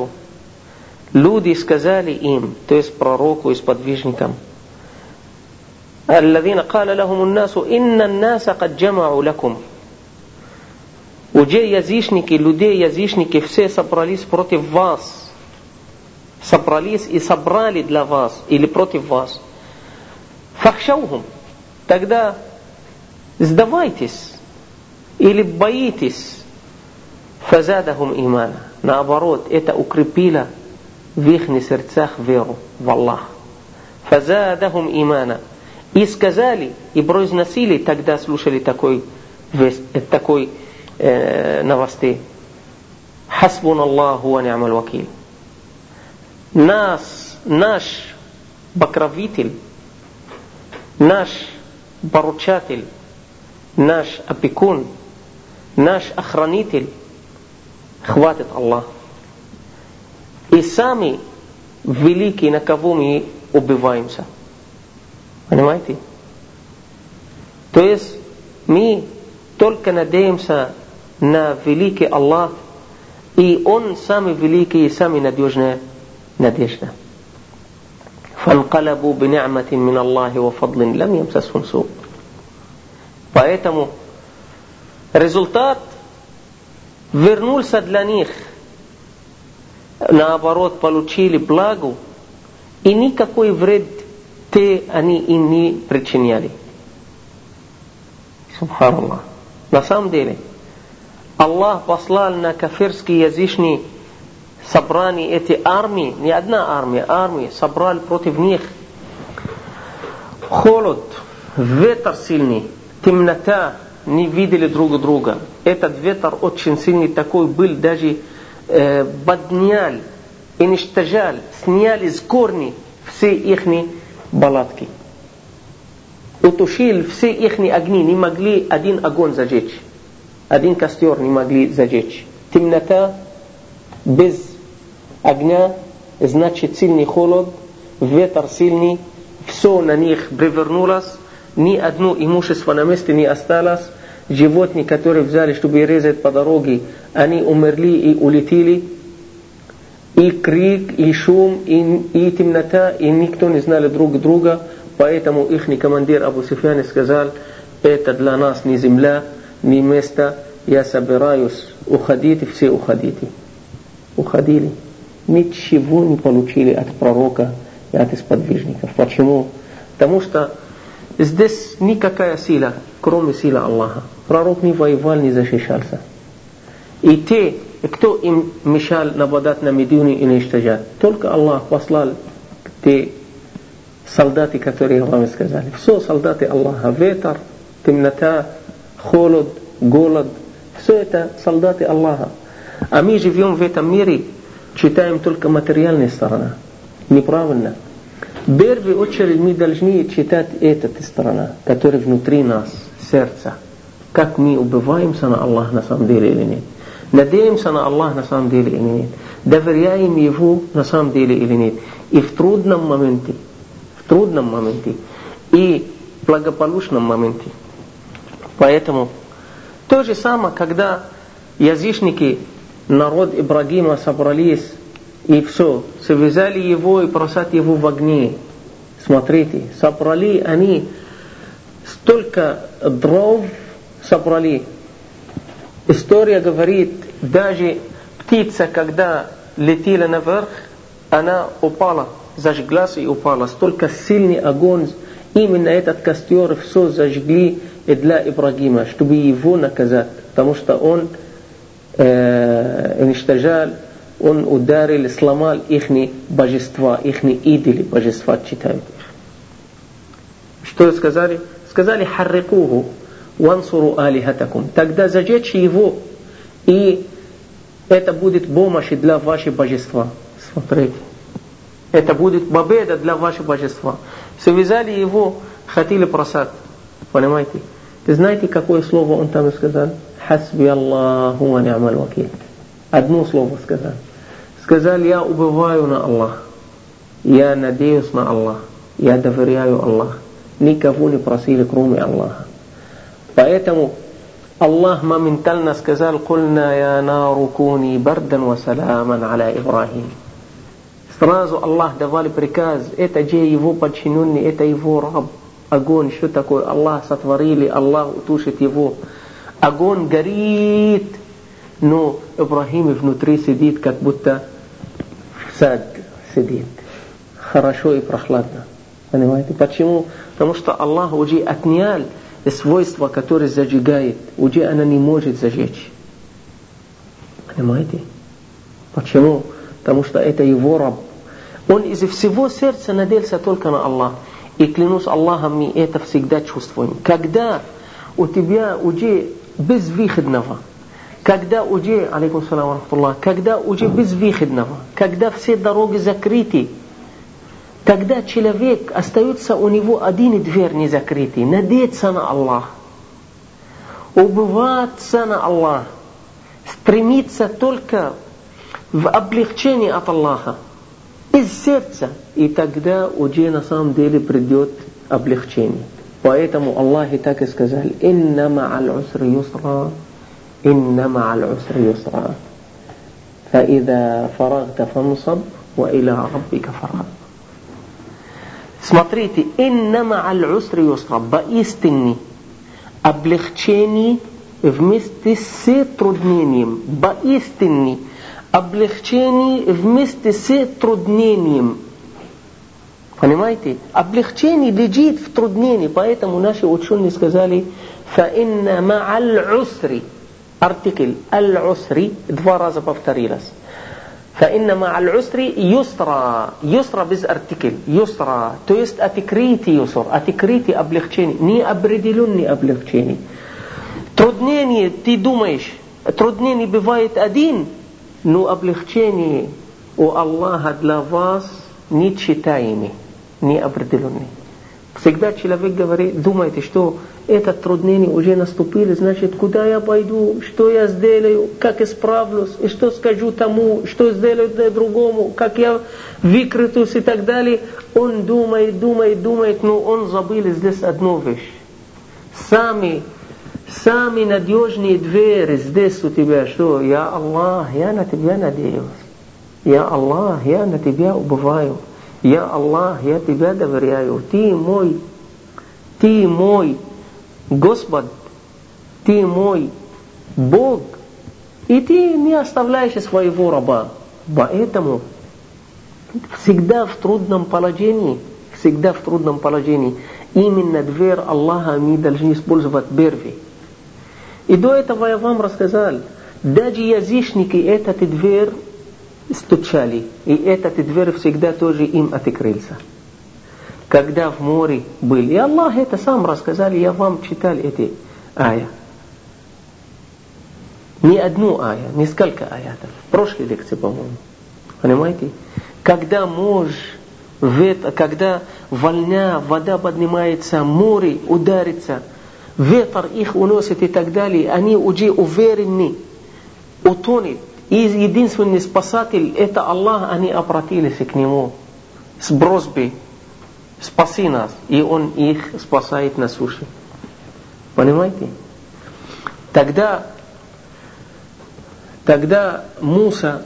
Люди сказали им, то есть пророку и сподвижникам, الذين قال لهم الناس إن الناس قد جمعوا لكم Уже язычники, людей язычники все собрались против вас. Собрались и собрали для вас или против вас. Фахшаухум. Тогда сдавайтесь или боитесь. Фазадахум имана. Наоборот, это укрепило в их сердцах веру в Аллах. Фазадахум имана. И сказали, и произносили, тогда слушали такой, такой э, новости. Хасбун Аллаху ва ни'маль вакиль. Нас, наш покровитель, наш поручатель, наш опекун, наш охранитель, хватит Аллах и сами великие, на кого мы убиваемся. Понимаете? То есть мы только надеемся на великий Аллах, и Он самый великий и самый надежный надежда. فانقلبوا بنعمة من الله وفضل لم يمسسهم سوء. Поэтому результат вернулся для них, наоборот, получили благо, и никакой вред те они им не причиняли. Субханаллах. На самом деле, Аллах послал на кафирские язычные собрания эти армии, не одна армия, армии, собрали против них холод, ветер сильный, темнота, не видели друг друга. Этот ветер очень сильный такой был, даже э, поднял, уничтожал, сняли с корни все их палатки. Утушил все их огни, не могли один огонь зажечь. Один костер не могли зажечь. Темнота без огня значит сильный холод, ветер сильный, все на них привернулось, ни одно имущество на месте не осталось, животные, которые взяли, чтобы резать по дороге, они умерли и улетели, и крик, и шум, и, и темнота, и никто не знали друг друга, поэтому их командир Абу Суфьян сказал, это для нас не земля, не место, я собираюсь, уходите, все уходите. Уходили. Ничего не получили от пророка и от сподвижников. Почему? Потому что здесь никакая сила, кроме силы Аллаха. Пророк не воевал, не защищался. И те, кто им мешал нападать на Медину и уничтожать, только Аллах послал те солдаты, которые вам сказали. Все солдаты Аллаха. Ветер, темнота, холод, голод. Все это солдаты Аллаха. А мы живем в этом мире, читаем только материальная сторона. Неправильно. В первую очередь мы должны читать эту сторону, которая внутри нас, сердца. Как мы убиваемся на Аллах на самом деле или нет. Надеемся на Аллах на самом деле или нет. Доверяем Его на самом деле или нет. И в трудном моменте, в трудном моменте, и в благополучном моменте. Поэтому то же самое, когда язычники, народ Ибрагима собрались и все, связали его и бросать его в огне. Смотрите, собрали они столько дров собрали. История говорит, даже птица, когда летела наверх, она упала, зажглась и упала. Столько сильный огонь, именно этот костер все зажгли для Ибрагима, чтобы его наказать, потому что он уничтожал он ударил, сломал их божества, их идоли, божества читают их. Что сказали? Сказали харрикуху, вансуру алихатакум. Тогда зажечь его, и это будет помощь для вашего божества. Смотрите. Это будет победа для вашего божества. Связали его, хотели просад. Понимаете? Знаете, какое слово он там сказал? Хасби Аллаху ва ни'маль вакиль. Одно слово сказал. Сказал, я убываю на Аллах. Я надеюсь на Аллах. Я доверяю Аллах. Никого не просили, кроме Аллаха. Поэтому Аллах моментально сказал, «Кульна я нару куни бардан ва саламан аля Ибрахим». Сразу Аллах давали приказ, это же его подчиненный, это его раб. Огонь, что такое? Аллах сотворили, Аллах утушит его. Огонь горит, но Ибрахим внутри сидит, как будто сад сидит. Хорошо и прохладно. Понимаете? Почему? Потому что Аллах уже отнял свойства, которые зажигает. Уже она не может зажечь. Понимаете? Почему? Потому что это его раб. Он из всего сердца надеялся только на Аллах. И клянусь Аллахом, мы это всегда чувствуем. Когда у тебя уже безвыходного, когда уже, алейкум салам когда уже безвыходного, когда все дороги закрыты, тогда человек остается у него один дверь не закрытый, надеяться на Аллах, убываться на Аллах, стремиться только в облегчение от Аллаха, из сердца, и тогда уже на самом деле придет облегчение. Поэтому Аллах и так и сказал, «Инна ма'аль усри юсра» إن مع العسر يسرا فإذا فرغت فانصب وإلى ربك فرغ Смотрите, инна ма'аль усри юсра, поистине облегчение вместе с труднением. Поистине облегчение вместе с труднением. Понимаете? Облегчение лежит в труднении, поэтому наши ученые сказали فَإِنَّ مَعَ الْعُسْرِ артикль аль-усри два раза повторилось. فإن مع العسر يسرا يسرا без артикль يسرا то есть отекрите юср отекрите облегчение не определенное облегчение труднение ты думаешь труднение бывает один но облегчение у Аллаха для вас нечитаемый неопределенный всегда человек говорит думаете что это труднение уже наступили, значит, куда я пойду, что я сделаю, как исправлюсь, и что скажу тому, что сделаю для другому, как я выкрытусь и так далее. Он думает, думает, думает, но он забыл здесь одну вещь. Сами, сами надежные двери здесь у тебя, что я Аллах, я на тебя надеюсь. Я Аллах, я на тебя убываю. Я Аллах, я тебя доверяю. Ты мой, ты мой Господ, ты мой Бог, и ты не оставляешь своего раба. Поэтому всегда в трудном положении, всегда в трудном положении, именно дверь Аллаха мы должны использовать первый. И до этого я вам рассказал, даже язычники этот дверь стучали, и этот дверь всегда тоже им открылся когда в море были. И Аллах это сам рассказали, я вам читал эти ая. Не одну ая, несколько аятов. В прошлой лекции, по-моему. Понимаете? Когда муж, ветер, когда волна, вода поднимается, море ударится, ветер их уносит и так далее, они уже уверены, утонет. И единственный спасатель, это Аллах, они обратились к Нему с просьбой спаси нас, и Он их спасает на суше. Понимаете? Тогда, тогда Муса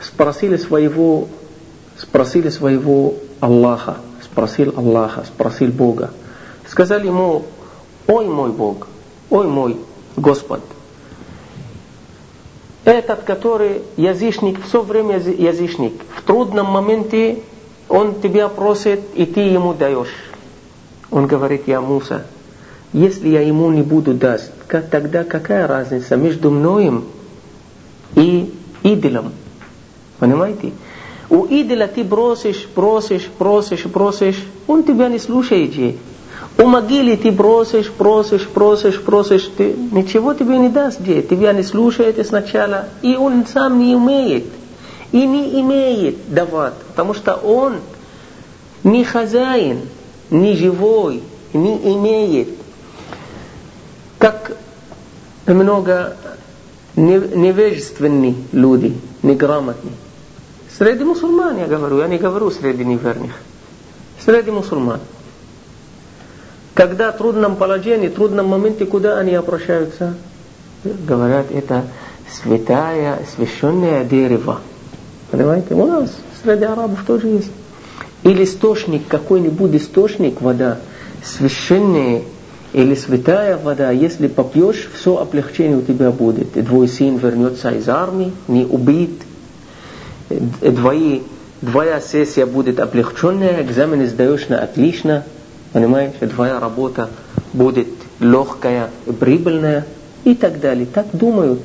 спросили своего, спросили своего Аллаха, спросил Аллаха, спросил Бога. Сказали ему, ой мой Бог, ой мой Господь, этот, который язычник, все время язычник, в трудном моменте он тебя просит, и ты ему даешь. Он говорит, я Муса, если я ему не буду даст, как, тогда какая разница между мною и идолом? Понимаете? У идола ты бросишь, просишь, просишь, просишь, он тебя не слушает. У могилы ты просишь, просишь, просишь, просишь, ты, ничего тебе не даст же. Тебя не слушает сначала, и он сам не умеет и не имеет давать, потому что он не хозяин, не живой, не имеет. Как много невежественные люди, неграмотные. Среди мусульман я говорю, я не говорю среди неверных. Среди мусульман. Когда в трудном положении, в трудном моменте, куда они обращаются? Говорят, это святая, священное дерево. Понимаете? У нас среди арабов тоже есть. Или источник, какой-нибудь источник, вода, священная или святая вода, если попьешь, все облегчение у тебя будет. Твой сын вернется из армии, не убит. Твои, твоя сессия будет облегченная, экзамен сдаешь на отлично. Понимаешь? Твоя работа будет легкая, прибыльная и так далее. Так думают.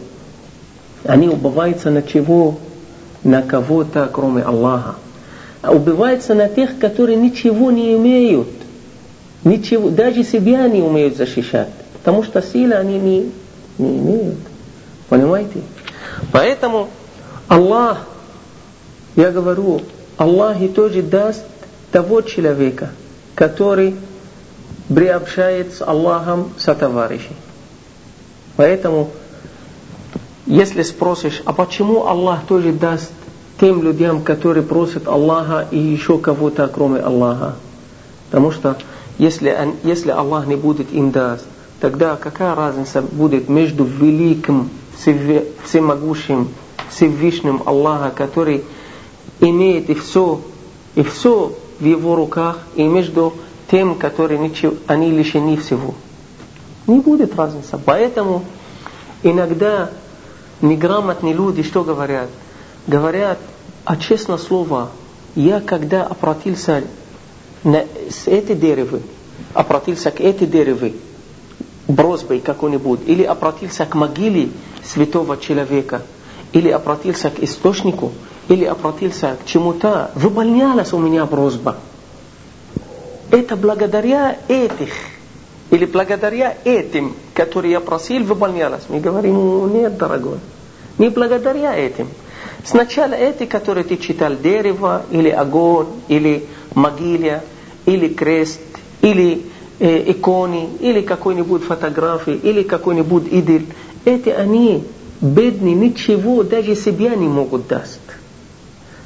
Они убываются на чего? на кого-то, кроме Аллаха. А убивается на тех, которые ничего не имеют. Ничего, даже себя не умеют защищать. Потому что силы они не, не имеют. Понимаете? Поэтому Аллах, я говорю, Аллах и тоже даст того человека, который приобщает с Аллахом сотоварищей. Поэтому если спросишь, а почему Аллах тоже даст тем людям, которые просят Аллаха и еще кого-то, кроме Аллаха? Потому что если, если Аллах не будет им даст, тогда какая разница будет между великим, всемогущим, Всевышним Аллаха, который имеет и все, и все в его руках, и между тем, которые ничего, они лишены всего. Не будет разницы. Поэтому Иногда неграмотные люди что говорят? Говорят, а честно слово, я когда обратился на, с этой деревы, обратился к этой деревы, бросбой какой-нибудь, или обратился к могиле святого человека, или обратился к источнику, или обратился к чему-то, выполнялась у меня просьба. Это благодаря этих, или благодаря этим, которые я просил, выполнялось. Мы говорим, нет, дорогой, не благодаря этим. Сначала эти, которые ты читал, дерево, или огонь, или могила, или крест, или э, иконы, или какой-нибудь фотографии, или какой-нибудь идол, эти они бедные, ничего даже себя не могут дать.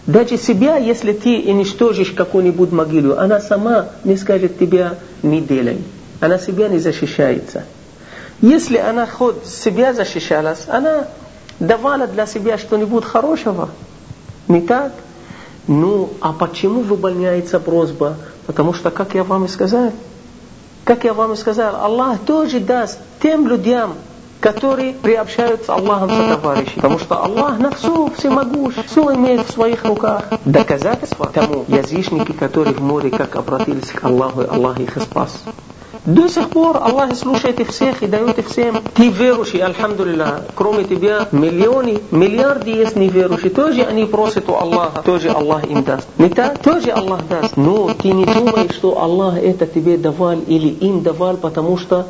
Даже себя, если ты уничтожишь какую-нибудь могилу, она сама не скажет тебя не делай. Она себя не защищается. Если она хоть себя защищалась, она давала для себя что-нибудь хорошего. Не так? Ну, а почему выполняется просьба? Потому что, как я вам и сказал, как я вам и сказал, Аллах тоже даст тем людям, которые приобщаются Аллахом со товарищей. Потому что Аллах на все всемогущ, все имеет в своих руках. Доказательство тому язычники, которые в море как обратились к Аллаху, и Аллах их спас. До сих пор Аллах слушает их всех и дает их всем. Ты верующий, альхамдулилlah. Кроме тебя миллионы, миллиарды есть неверующие. Тоже они просят у Аллаха. Тоже Аллах им даст. Не так? Тоже Аллах даст. Но ты не думай, что Аллах это тебе давал или им давал, потому что,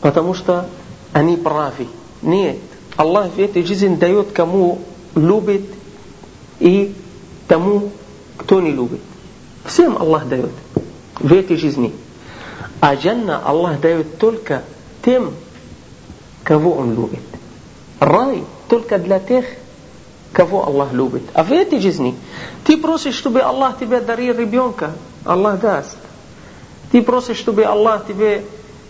потому что они правы. Нет. Аллах в этой жизни дает кому любит и тому, кто не любит. Всем Аллах дает в этой жизни. А Джанна Аллах дает только тем, кого Он любит. Рай только для тех, кого Аллах любит. А в этой жизни ты просишь, чтобы Аллах тебе дарил ребенка, Аллах даст. Ты просишь, чтобы Аллах тебе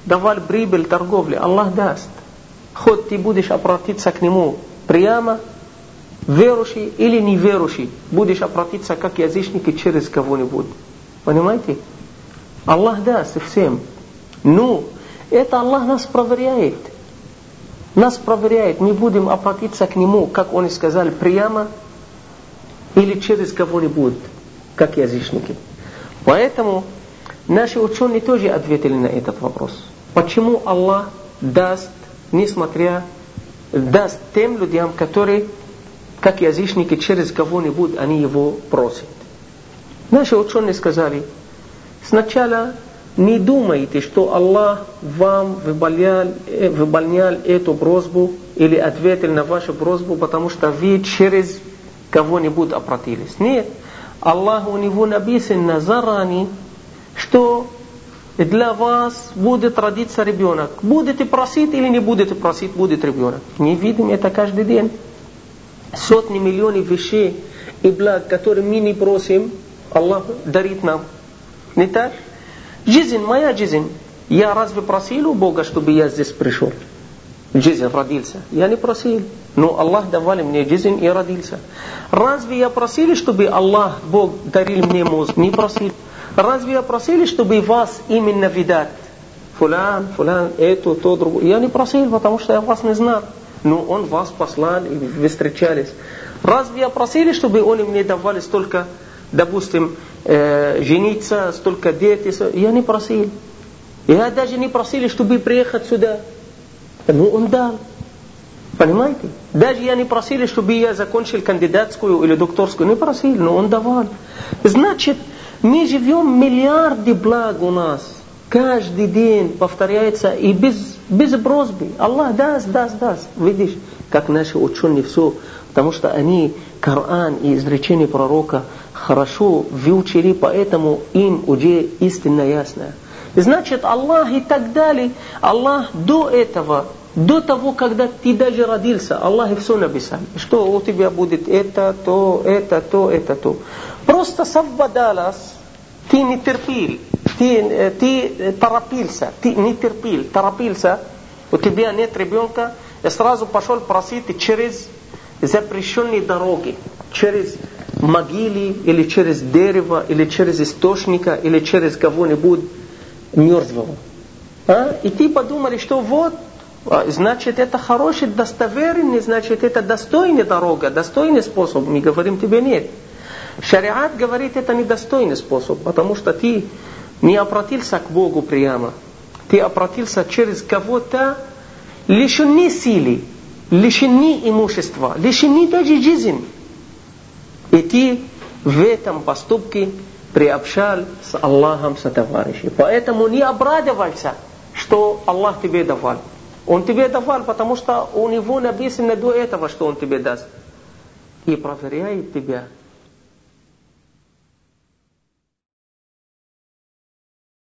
давал прибыль торговли, Аллах даст. Хоть ты будешь обратиться к Нему прямо, верующий или неверующий, будешь обратиться как язычники через кого-нибудь. Понимаете? Аллах даст всем. Ну, это Аллах нас проверяет. Нас проверяет. Мы будем обратиться к Нему, как Он сказал, прямо или через кого-нибудь, как язычники. Поэтому наши ученые тоже ответили на этот вопрос. Почему Аллах даст, несмотря, даст тем людям, которые, как язычники, через кого-нибудь они его просят. Наши ученые сказали, Сначала не думайте, что Аллах вам выполнял, э, выполнял эту просьбу или ответил на вашу просьбу, потому что вы через кого-нибудь обратились. Нет. Аллах у него написано заранее, что для вас будет родиться ребенок. Будете просить или не будете просить, будет ребенок. Не видим это каждый день. Сотни миллионов вещей и благ, которые мы не просим, Аллах дарит нам. Не так? Жизнь, моя жизнь. Я разве просил у Бога, чтобы я здесь пришел? Жизнь родился. Я не просил. Но Аллах давали мне жизнь и родился. Разве я просил, чтобы Аллах, Бог, дарил мне мозг? Не просил. Разве я просил, чтобы вас именно видать? Фулян, фулян, это, то, другое. Я не просил, потому что я вас не знал. Но Он вас послал, и вы встречались. Разве я просил, чтобы Он мне давали столько допустим, э, жениться, столько детей. Я не просил. Я даже не просил, чтобы приехать сюда. Ну, он дал. Понимаете? Даже я не просил, чтобы я закончил кандидатскую или докторскую. Не просил, но он давал. Значит, мы живем миллиарды благ у нас. Каждый день повторяется и без, без просьбы. Аллах даст, даст, даст. Видишь, как наши ученые все. Потому что они Коран и изречение пророка хорошо выучили, поэтому им уже истинно ясно. Значит, Аллах и так далее, Аллах до этого, до того, когда ты даже родился, Аллах все написал. Что у тебя будет это, то, это, то, это, то. Просто совпадалось, ты не терпел, ты, ты торопился, ты не терпел, торопился, у тебя нет ребенка, и сразу пошел просить через запрещенные дороги, через могиле, или через дерево, или через источника, или через кого-нибудь мертвого. А? И ты подумали, что вот значит, это хороший, достоверный, значит, это достойная дорога, достойный способ. Мы говорим тебе нет. Шариат говорит, это недостойный способ, потому что ты не обратился к Богу прямо. Ты обратился через кого-то, лишены силы, лишены имущества, лишены даже жизни. И ты в этом поступке приобщал с Аллахом сотоварищей. Поэтому не обрадовался, что Аллах тебе давал. Он тебе давал, потому что у него написано до этого, что он тебе даст. И проверяет тебя